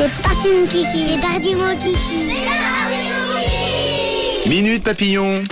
C'est parti mon kiki. C'est parti mon kiki. Minute Papillon.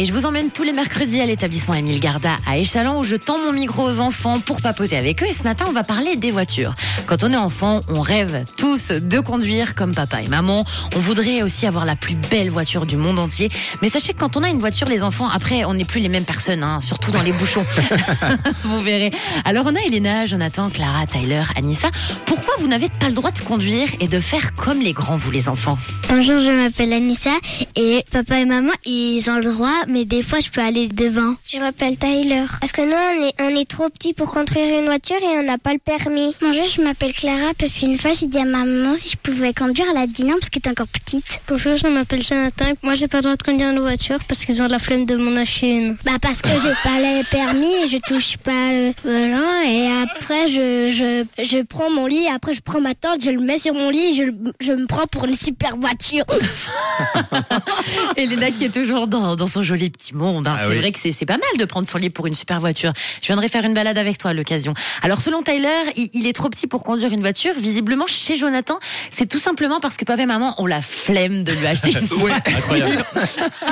Et je vous emmène tous les mercredis à l'établissement Émile Garda à Échalon où je tends mon micro aux enfants pour papoter avec eux. Et ce matin, on va parler des voitures. Quand on est enfant, on rêve tous de conduire comme papa et maman. On voudrait aussi avoir la plus belle voiture du monde entier. Mais sachez que quand on a une voiture, les enfants, après, on n'est plus les mêmes personnes, hein, surtout dans les bouchons. vous verrez. Alors on a Elena, Jonathan, Clara, Tyler, Anissa. Pourquoi vous n'avez pas le droit de conduire et de faire comme les grands, vous les enfants? Bonjour, je m'appelle Anissa et papa et maman, ils ont le droit, mais des fois je peux aller devant. Je m'appelle Tyler. Parce que nous, on est, on est trop petits pour conduire une voiture et on n'a pas le permis. Bonjour, je m'appelle Clara parce qu'une fois j'ai dit à ma maman si je pouvais conduire, elle a dit non parce qu'elle était encore petite. Bonjour, je m'appelle Jonathan. Moi, j'ai pas le droit de conduire une voiture parce qu'ils ont la flemme de mon acheter une. Bah parce que j'ai pas le permis et je touche pas le volant et après je, je, je prends mon lit, après je prends ma tente, je le mets sur mon lit et je, je me prends pour une super voiture. Elena qui est toujours dans, dans son joli petit monde. hein. Ah c'est oui. vrai que c'est c'est pas mal de prendre son lit pour une super voiture. Je viendrai faire une balade avec toi à l'occasion. Alors selon Tyler, il, il est trop petit pour conduire une voiture. Visiblement chez Jonathan, c'est tout simplement parce que papa et maman ont la flemme de lui acheter une Ouais. Incroyable.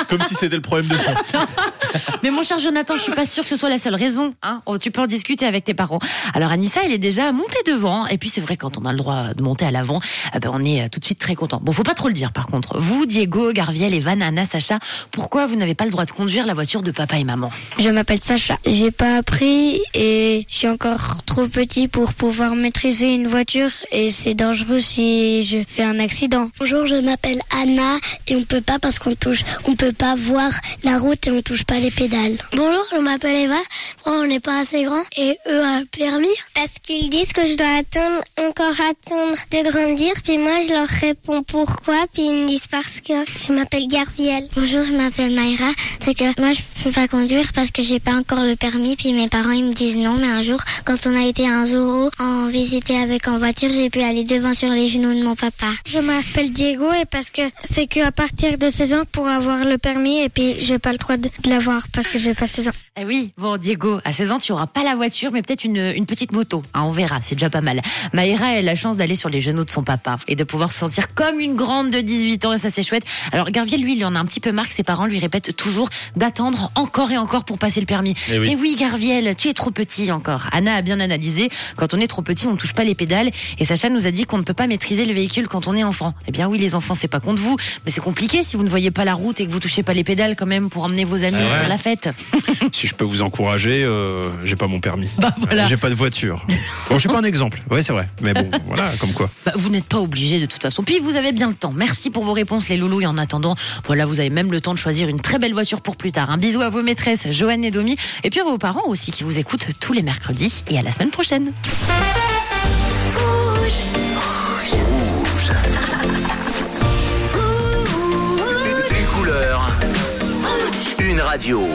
Comme si c'était le problème de fond. Mais mon cher Jonathan, je suis pas sûre que ce soit la seule raison. Hein Oh, tu peux en discuter avec tes parents. Alors Anissa, elle est déjà montée devant. Et puis c'est vrai, quand on a le droit de monter à l'avant, eh ben, on est euh, tout de suite très content. Bon, faut pas trop le dire par contre. Vous, Diego, Garviel, Evan, Anna, Sacha, pourquoi vous n'avez pas le droit de conduire la voiture de papa et maman? Je m'appelle Sacha. J'ai pas appris et je suis encore trop petit pour pouvoir maîtriser une voiture et c'est dangereux si je fais un accident. Bonjour, je m'appelle Anna et on peut pas parce qu'on touche, on peut pas voir la route et on touche pas les pédales. Bonjour, je m'appelle Eva. On n'est pas assez grand et eux ont le permis Parce qu'ils disent que je dois attendre, encore attendre de grandir. Puis moi, je leur réponds pourquoi. Puis ils me disent parce que je m'appelle Garviel. Bonjour, je m'appelle Mayra. C'est que moi, je peux pas conduire parce que j'ai pas encore le permis. Puis mes parents, ils me disent non. Mais un jour, quand on a été à un zoo en visiter avec en voiture, j'ai pu aller devant sur les genoux de mon papa. Je m'appelle Diego et parce que c'est que à partir de 16 ans pour avoir le permis et puis j'ai pas le droit de, de l'avoir parce que j'ai pas 16 ans. Eh oui, bon Diego, à 16 ans, tu auras pas la voiture, mais peut-être une, une petite moto. Hein, on verra, c'est déjà pas mal. Maïra a la chance d'aller sur les genoux de son papa et de pouvoir se sentir comme une grande de 18 ans et ça c'est chouette. Alors Garviel, lui, il en a un petit peu marre que ses parents lui répètent toujours d'attendre encore et encore pour passer le permis. Eh oui. Et oui, Garviel, tu es trop petit encore. Anna a bien analysé. Quand on est trop petit, on ne touche pas les pédales. Et Sacha nous a dit qu'on ne peut pas maîtriser le véhicule quand on est enfant. Eh bien oui, les enfants, c'est pas contre vous, mais c'est compliqué si vous ne voyez pas la route et que vous touchez pas les pédales quand même pour emmener vos amis faire la fête. Si je peux vous encourager, euh, j'ai pas mon permis. Bah, voilà. J'ai pas de voiture. Bon, je suis pas un exemple. Ouais, c'est vrai. Mais bon, voilà, comme quoi. Bah, vous n'êtes pas obligé de toute façon. Puis vous avez bien le temps. Merci pour vos réponses les loulous. Et en attendant, voilà, vous avez même le temps de choisir une très belle voiture pour plus tard. Un bisou à vos maîtresses, Joanne et Domi. Et puis à vos parents aussi qui vous écoutent tous les mercredis. Et à la semaine prochaine. Une couleur. Une radio.